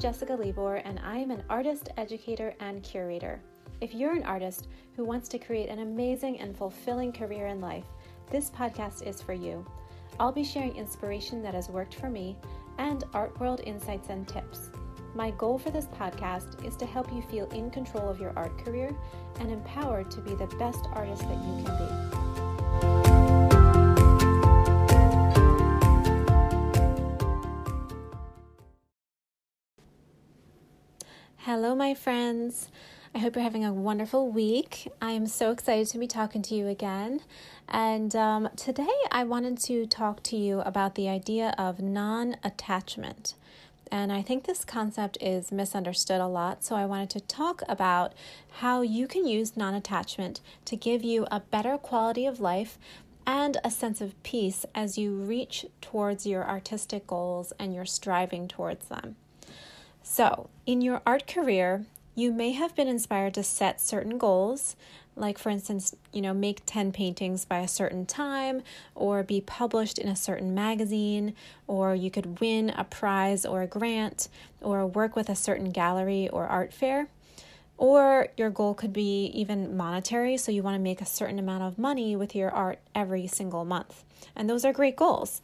Jessica Libor, and I am an artist, educator, and curator. If you're an artist who wants to create an amazing and fulfilling career in life, this podcast is for you. I'll be sharing inspiration that has worked for me and art world insights and tips. My goal for this podcast is to help you feel in control of your art career and empowered to be the best artist that you can be. Hello, my friends. I hope you're having a wonderful week. I am so excited to be talking to you again. And um, today I wanted to talk to you about the idea of non attachment. And I think this concept is misunderstood a lot. So I wanted to talk about how you can use non attachment to give you a better quality of life and a sense of peace as you reach towards your artistic goals and you're striving towards them. So, in your art career, you may have been inspired to set certain goals, like for instance, you know, make 10 paintings by a certain time or be published in a certain magazine, or you could win a prize or a grant or work with a certain gallery or art fair. Or your goal could be even monetary, so you want to make a certain amount of money with your art every single month. And those are great goals.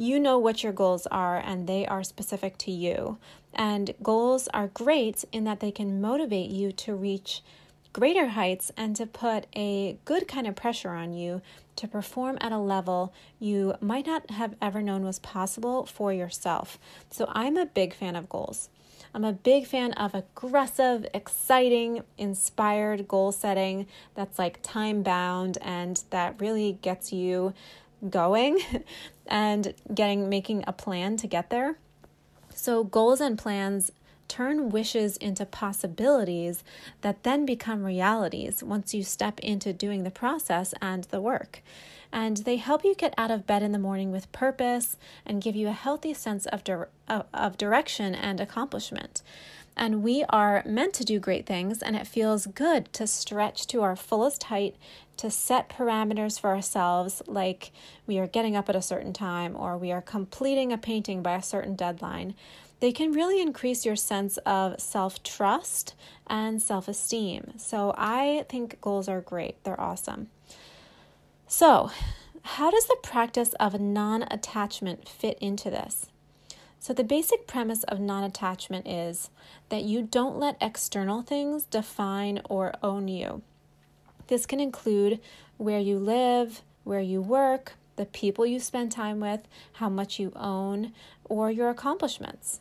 You know what your goals are, and they are specific to you. And goals are great in that they can motivate you to reach greater heights and to put a good kind of pressure on you to perform at a level you might not have ever known was possible for yourself. So, I'm a big fan of goals. I'm a big fan of aggressive, exciting, inspired goal setting that's like time bound and that really gets you going and getting making a plan to get there. So, goals and plans turn wishes into possibilities that then become realities once you step into doing the process and the work. And they help you get out of bed in the morning with purpose and give you a healthy sense of, of direction and accomplishment. And we are meant to do great things, and it feels good to stretch to our fullest height, to set parameters for ourselves, like we are getting up at a certain time or we are completing a painting by a certain deadline. They can really increase your sense of self trust and self esteem. So I think goals are great, they're awesome. So, how does the practice of non attachment fit into this? So, the basic premise of non attachment is that you don't let external things define or own you. This can include where you live, where you work, the people you spend time with, how much you own, or your accomplishments.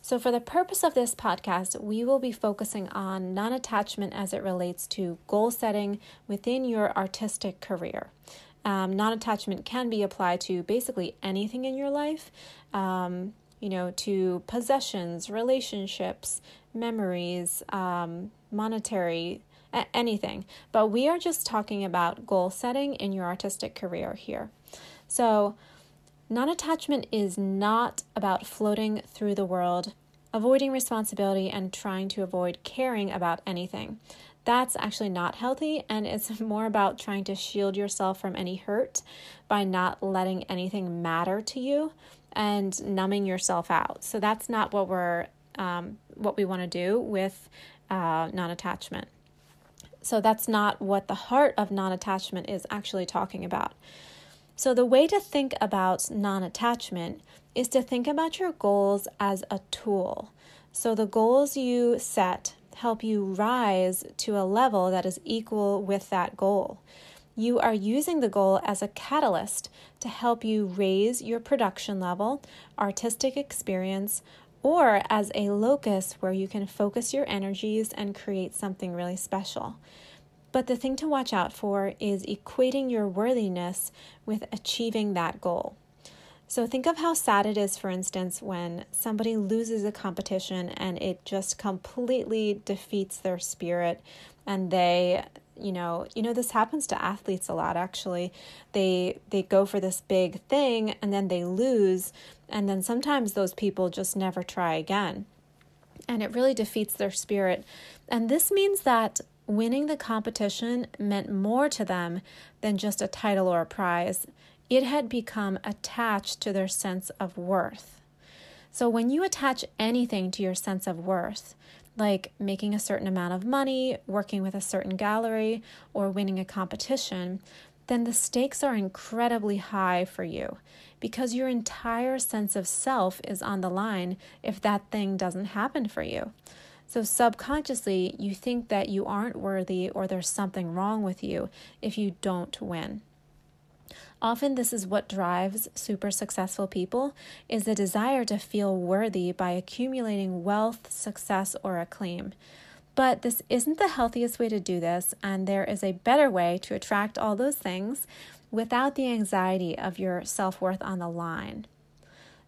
So, for the purpose of this podcast, we will be focusing on non attachment as it relates to goal setting within your artistic career. Um, non attachment can be applied to basically anything in your life, um, you know, to possessions, relationships, memories, um, monetary, a- anything. But we are just talking about goal setting in your artistic career here. So, non attachment is not about floating through the world, avoiding responsibility, and trying to avoid caring about anything that's actually not healthy and it's more about trying to shield yourself from any hurt by not letting anything matter to you and numbing yourself out. So that's not what we're um, what we want to do with uh, non-attachment. So that's not what the heart of non-attachment is actually talking about. So the way to think about non-attachment is to think about your goals as a tool. So the goals you set help you rise to a level that is equal with that goal. You are using the goal as a catalyst to help you raise your production level, artistic experience, or as a locus where you can focus your energies and create something really special. But the thing to watch out for is equating your worthiness with achieving that goal. So think of how sad it is, for instance, when somebody loses a competition and it just completely defeats their spirit. And they you know you know this happens to athletes a lot actually. They they go for this big thing and then they lose. And then sometimes those people just never try again. And it really defeats their spirit. And this means that winning the competition meant more to them than just a title or a prize it had become attached to their sense of worth. So when you attach anything to your sense of worth, like making a certain amount of money, working with a certain gallery, or winning a competition, then the stakes are incredibly high for you because your entire sense of self is on the line if that thing doesn't happen for you. So, subconsciously, you think that you aren't worthy or there's something wrong with you if you don't win. Often this is what drives super successful people is the desire to feel worthy by accumulating wealth, success, or acclaim. But this isn't the healthiest way to do this, and there is a better way to attract all those things without the anxiety of your self worth on the line.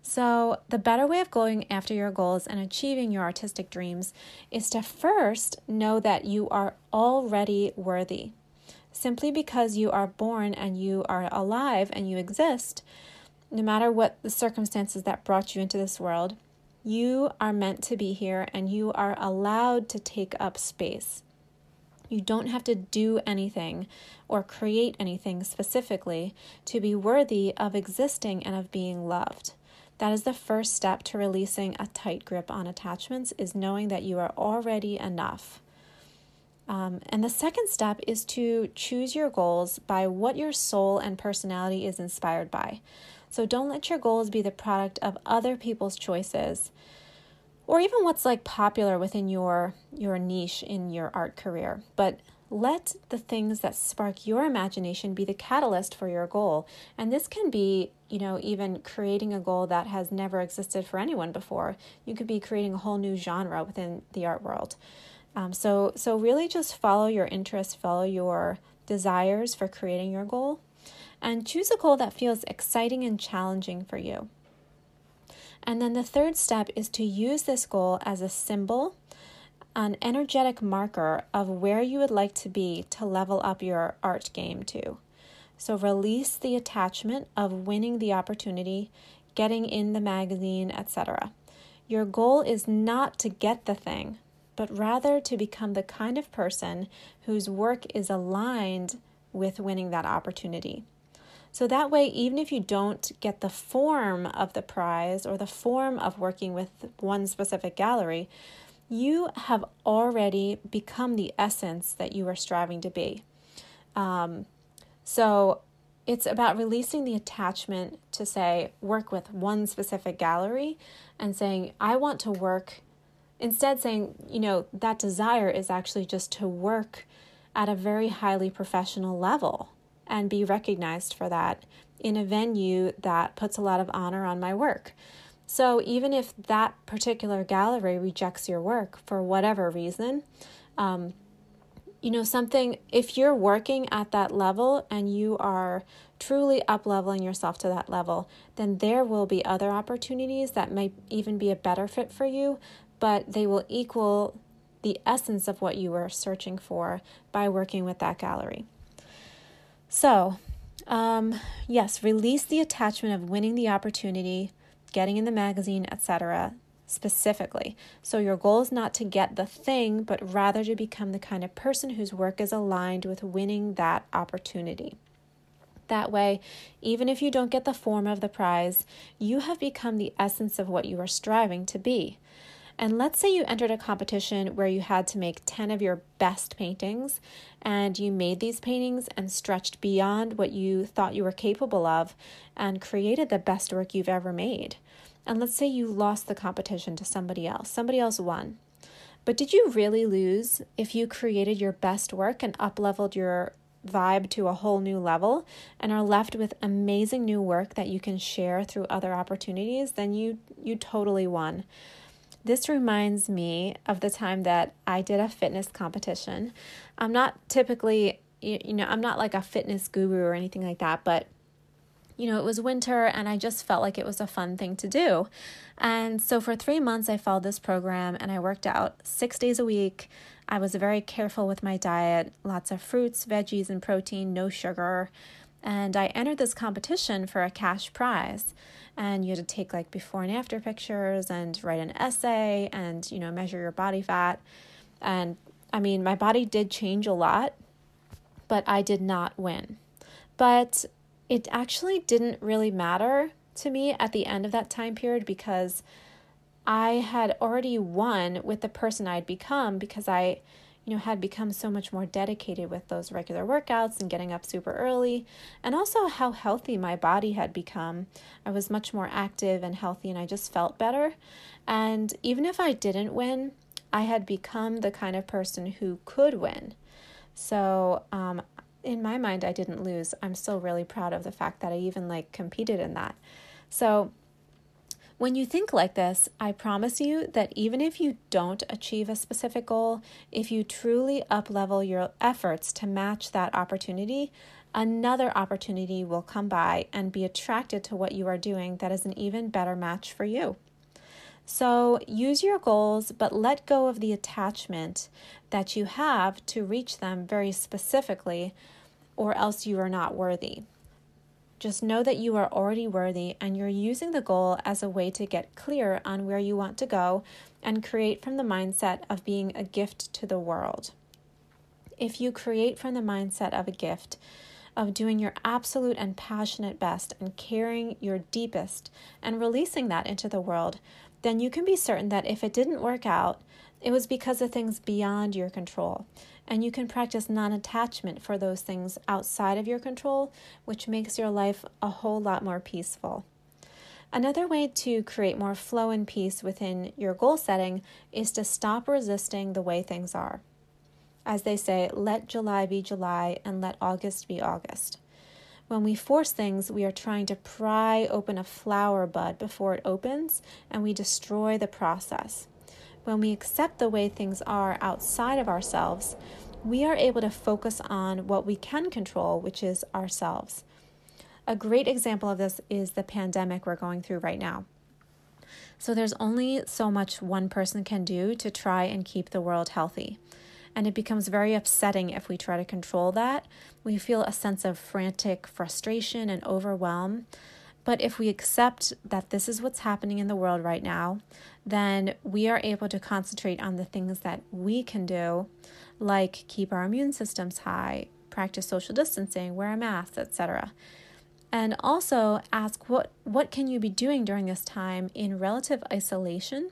So, the better way of going after your goals and achieving your artistic dreams is to first know that you are already worthy. Simply because you are born and you are alive and you exist, no matter what the circumstances that brought you into this world, you are meant to be here and you are allowed to take up space. You don't have to do anything or create anything specifically to be worthy of existing and of being loved. That is the first step to releasing a tight grip on attachments is knowing that you are already enough. Um, and the second step is to choose your goals by what your soul and personality is inspired by. So don't let your goals be the product of other people's choices or even what's like popular within your your niche in your art career, but let the things that spark your imagination be the catalyst for your goal. And this can be, you know, even creating a goal that has never existed for anyone before. You could be creating a whole new genre within the art world. Um, so, so really just follow your interests, follow your desires for creating your goal, and choose a goal that feels exciting and challenging for you. And then the third step is to use this goal as a symbol an energetic marker of where you would like to be to level up your art game to. So release the attachment of winning the opportunity, getting in the magazine, etc. Your goal is not to get the thing, but rather to become the kind of person whose work is aligned with winning that opportunity. So that way, even if you don't get the form of the prize or the form of working with one specific gallery, you have already become the essence that you are striving to be. Um, so it's about releasing the attachment to say, work with one specific gallery and saying, I want to work. Instead, saying, you know, that desire is actually just to work at a very highly professional level and be recognized for that in a venue that puts a lot of honor on my work. So even if that particular gallery rejects your work for whatever reason, um, you know, something, if you're working at that level and you are truly up leveling yourself to that level, then there will be other opportunities that might even be a better fit for you, but they will equal the essence of what you were searching for by working with that gallery. So, um, yes, release the attachment of winning the opportunity getting in the magazine, etc., specifically. So your goal is not to get the thing, but rather to become the kind of person whose work is aligned with winning that opportunity. That way, even if you don't get the form of the prize, you have become the essence of what you are striving to be. And let's say you entered a competition where you had to make 10 of your best paintings, and you made these paintings and stretched beyond what you thought you were capable of and created the best work you've ever made. And let's say you lost the competition to somebody else, somebody else won. But did you really lose if you created your best work and upleveled your vibe to a whole new level and are left with amazing new work that you can share through other opportunities? Then you you totally won. This reminds me of the time that I did a fitness competition. I'm not typically you know, I'm not like a fitness guru or anything like that, but you know, it was winter and I just felt like it was a fun thing to do. And so for three months, I followed this program and I worked out six days a week. I was very careful with my diet lots of fruits, veggies, and protein, no sugar. And I entered this competition for a cash prize. And you had to take like before and after pictures and write an essay and, you know, measure your body fat. And I mean, my body did change a lot, but I did not win. But it actually didn't really matter to me at the end of that time period because I had already won with the person I'd become because I, you know, had become so much more dedicated with those regular workouts and getting up super early, and also how healthy my body had become. I was much more active and healthy, and I just felt better. And even if I didn't win, I had become the kind of person who could win. So, um, in my mind, I didn't lose. I'm still really proud of the fact that I even like competed in that. So, when you think like this, I promise you that even if you don't achieve a specific goal, if you truly uplevel your efforts to match that opportunity, another opportunity will come by and be attracted to what you are doing that is an even better match for you. So use your goals, but let go of the attachment that you have to reach them very specifically, or else you are not worthy. Just know that you are already worthy and you're using the goal as a way to get clear on where you want to go and create from the mindset of being a gift to the world. If you create from the mindset of a gift, of doing your absolute and passionate best and caring your deepest and releasing that into the world, then you can be certain that if it didn't work out, it was because of things beyond your control and you can practice non attachment for those things outside of your control, which makes your life a whole lot more peaceful. Another way to create more flow and peace within your goal setting is to stop resisting the way things are. As they say, let July be July and let August be August. When we force things, we are trying to pry open a flower bud before it opens and we destroy the process when we accept the way things are outside of ourselves, we are able to focus on what we can control, which is ourselves. A great example of this is the pandemic we're going through right now. So, there's only so much one person can do to try and keep the world healthy. And it becomes very upsetting if we try to control that. We feel a sense of frantic frustration and overwhelm. But if we accept that this is what's happening in the world right now, then we are able to concentrate on the things that we can do, like keep our immune systems high, practice social distancing, wear a mask, etc. And also ask what what can you be doing during this time in relative isolation?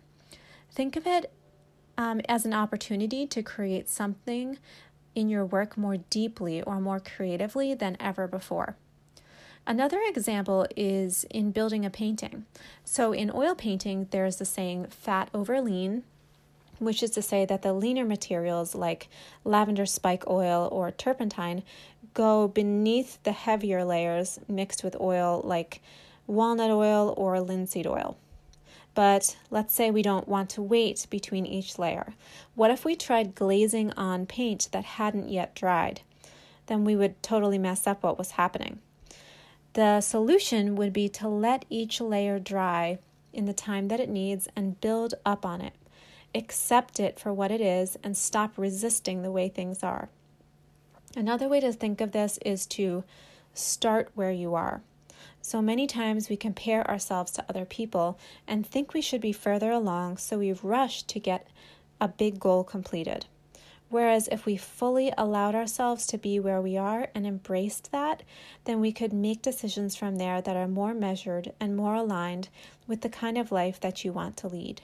Think of it um, as an opportunity to create something in your work more deeply or more creatively than ever before. Another example is in building a painting. So, in oil painting, there's the saying fat over lean, which is to say that the leaner materials like lavender spike oil or turpentine go beneath the heavier layers mixed with oil like walnut oil or linseed oil. But let's say we don't want to wait between each layer. What if we tried glazing on paint that hadn't yet dried? Then we would totally mess up what was happening. The solution would be to let each layer dry in the time that it needs and build up on it. Accept it for what it is and stop resisting the way things are. Another way to think of this is to start where you are. So many times we compare ourselves to other people and think we should be further along, so we rush to get a big goal completed. Whereas if we fully allowed ourselves to be where we are and embraced that, then we could make decisions from there that are more measured and more aligned with the kind of life that you want to lead.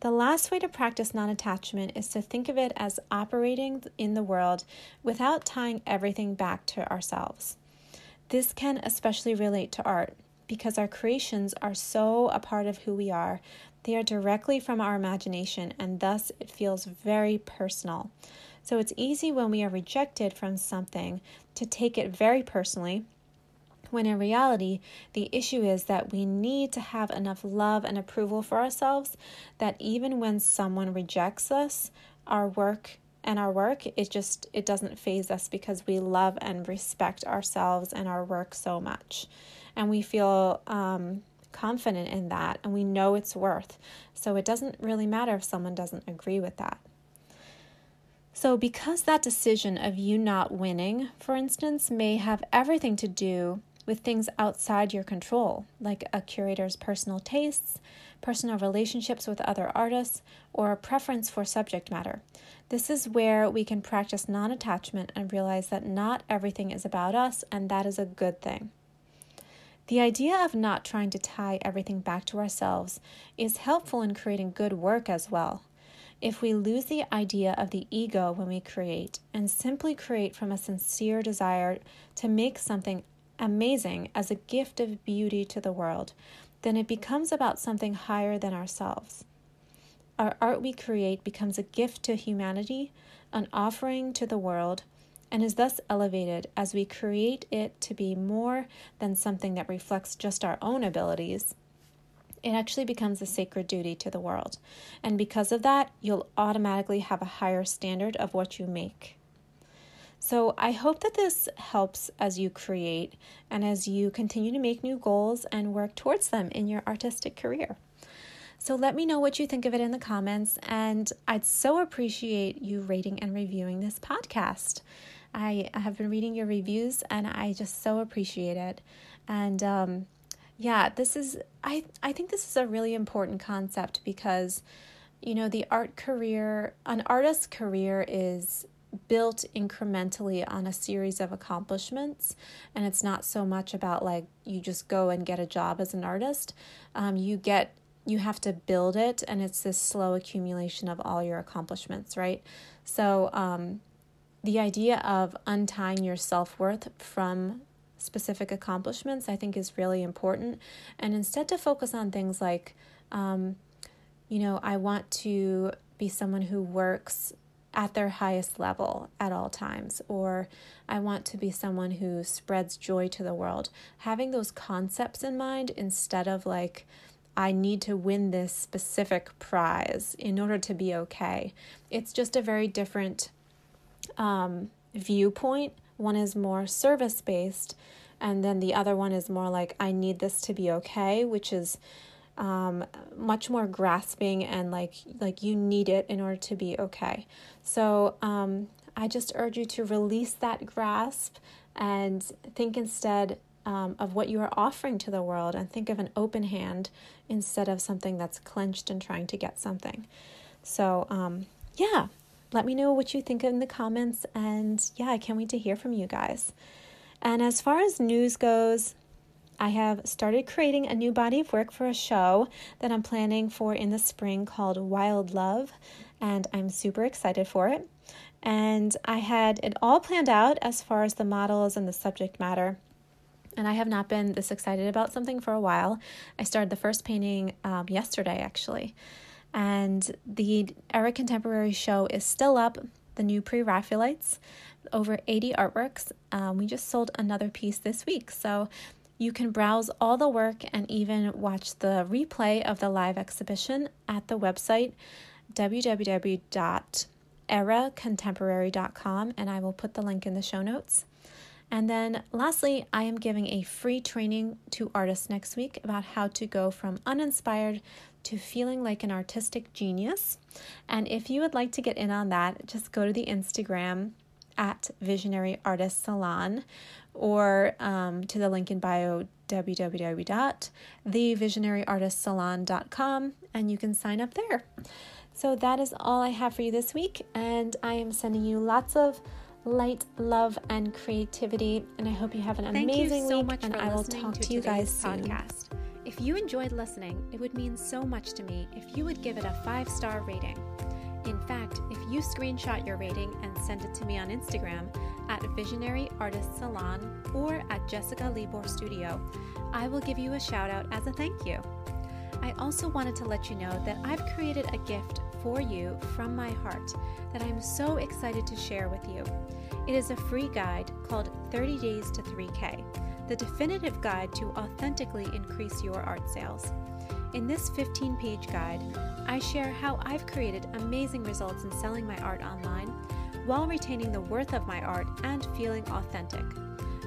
The last way to practice non attachment is to think of it as operating in the world without tying everything back to ourselves. This can especially relate to art because our creations are so a part of who we are they are directly from our imagination, and thus it feels very personal. So it's easy when we are rejected from something to take it very personally, when in reality, the issue is that we need to have enough love and approval for ourselves that even when someone rejects us, our work and our work it just it doesn't phase us because we love and respect ourselves and our work so much and we feel um, confident in that and we know its worth. So it doesn't really matter if someone doesn't agree with that. So, because that decision of you not winning, for instance, may have everything to do with things outside your control, like a curator's personal tastes, personal relationships with other artists, or a preference for subject matter. This is where we can practice non attachment and realize that not everything is about us, and that is a good thing. The idea of not trying to tie everything back to ourselves is helpful in creating good work as well. If we lose the idea of the ego when we create and simply create from a sincere desire to make something amazing as a gift of beauty to the world, then it becomes about something higher than ourselves. Our art we create becomes a gift to humanity, an offering to the world, and is thus elevated as we create it to be more than something that reflects just our own abilities. It actually becomes a sacred duty to the world. And because of that, you'll automatically have a higher standard of what you make. So, I hope that this helps as you create and as you continue to make new goals and work towards them in your artistic career. So let me know what you think of it in the comments, and I'd so appreciate you rating and reviewing this podcast. I, have been reading your reviews and I just so appreciate it. And um, yeah, this is I I think this is a really important concept because you know the art career, an artist's career is built incrementally on a series of accomplishments and it's not so much about like you just go and get a job as an artist um, you get you have to build it and it's this slow accumulation of all your accomplishments right so um, the idea of untying your self worth from specific accomplishments, I think, is really important. And instead, to focus on things like, um, you know, I want to be someone who works at their highest level at all times, or I want to be someone who spreads joy to the world. Having those concepts in mind instead of like, I need to win this specific prize in order to be okay. It's just a very different um, viewpoint. One is more service based, and then the other one is more like, I need this to be okay, which is um, much more grasping and like like you need it in order to be okay. So um, I just urge you to release that grasp and think instead um, of what you are offering to the world and think of an open hand instead of something that's clenched and trying to get something. So, um, yeah, let me know what you think in the comments. And yeah, I can't wait to hear from you guys. And as far as news goes, I have started creating a new body of work for a show that I'm planning for in the spring called Wild Love, and I'm super excited for it. And I had it all planned out as far as the models and the subject matter. And I have not been this excited about something for a while. I started the first painting um, yesterday, actually. And the Era Contemporary show is still up, the new Pre Raphaelites, over 80 artworks. Um, we just sold another piece this week. So you can browse all the work and even watch the replay of the live exhibition at the website www.eracontemporary.com, and I will put the link in the show notes. And then lastly, I am giving a free training to artists next week about how to go from uninspired to feeling like an artistic genius. And if you would like to get in on that, just go to the Instagram at Visionary Artist Salon or um, to the link in bio www.thevisionaryartistsalon.com and you can sign up there. So that is all I have for you this week, and I am sending you lots of light, love, and creativity. And I hope you have an Thank amazing so week. and I will talk to, to you guys soon. podcast. If you enjoyed listening, it would mean so much to me if you would give it a five star rating. In fact, if you screenshot your rating and send it to me on Instagram at Visionary Artist Salon or at Jessica Libor Studio, I will give you a shout out as a thank you. I also wanted to let you know that I've created a gift for you from my heart that I'm so excited to share with you. It is a free guide called 30 Days to 3K, the definitive guide to authentically increase your art sales. In this 15 page guide, I share how I've created amazing results in selling my art online while retaining the worth of my art and feeling authentic.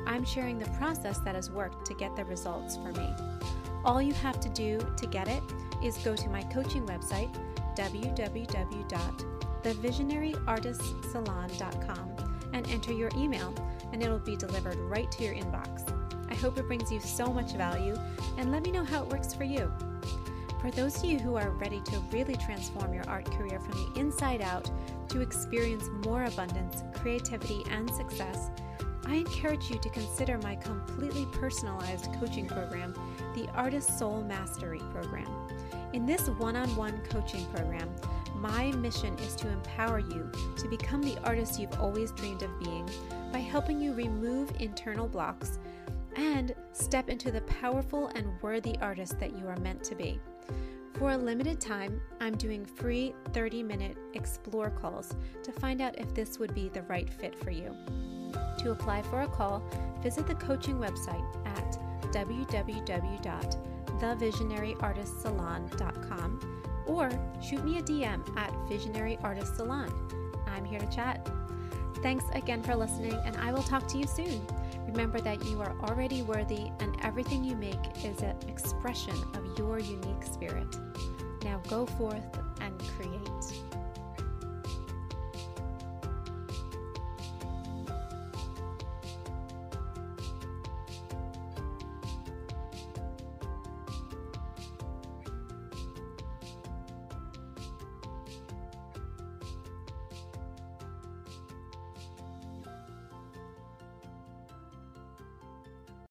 I'm sharing the process that has worked to get the results for me. All you have to do to get it is go to my coaching website, www.thevisionaryartistsalon.com, and enter your email, and it'll be delivered right to your inbox. I hope it brings you so much value, and let me know how it works for you. For those of you who are ready to really transform your art career from the inside out to experience more abundance, creativity, and success, I encourage you to consider my completely personalized coaching program, the Artist Soul Mastery Program. In this one on one coaching program, my mission is to empower you to become the artist you've always dreamed of being by helping you remove internal blocks and step into the powerful and worthy artist that you are meant to be. For a limited time, I'm doing free 30 minute explore calls to find out if this would be the right fit for you. To apply for a call, visit the coaching website at www.thevisionaryartistsalon.com or shoot me a DM at Visionary Artist Salon. I'm here to chat. Thanks again for listening, and I will talk to you soon. Remember that you are already worthy, and everything you make is an expression of your unique spirit. Now go forth,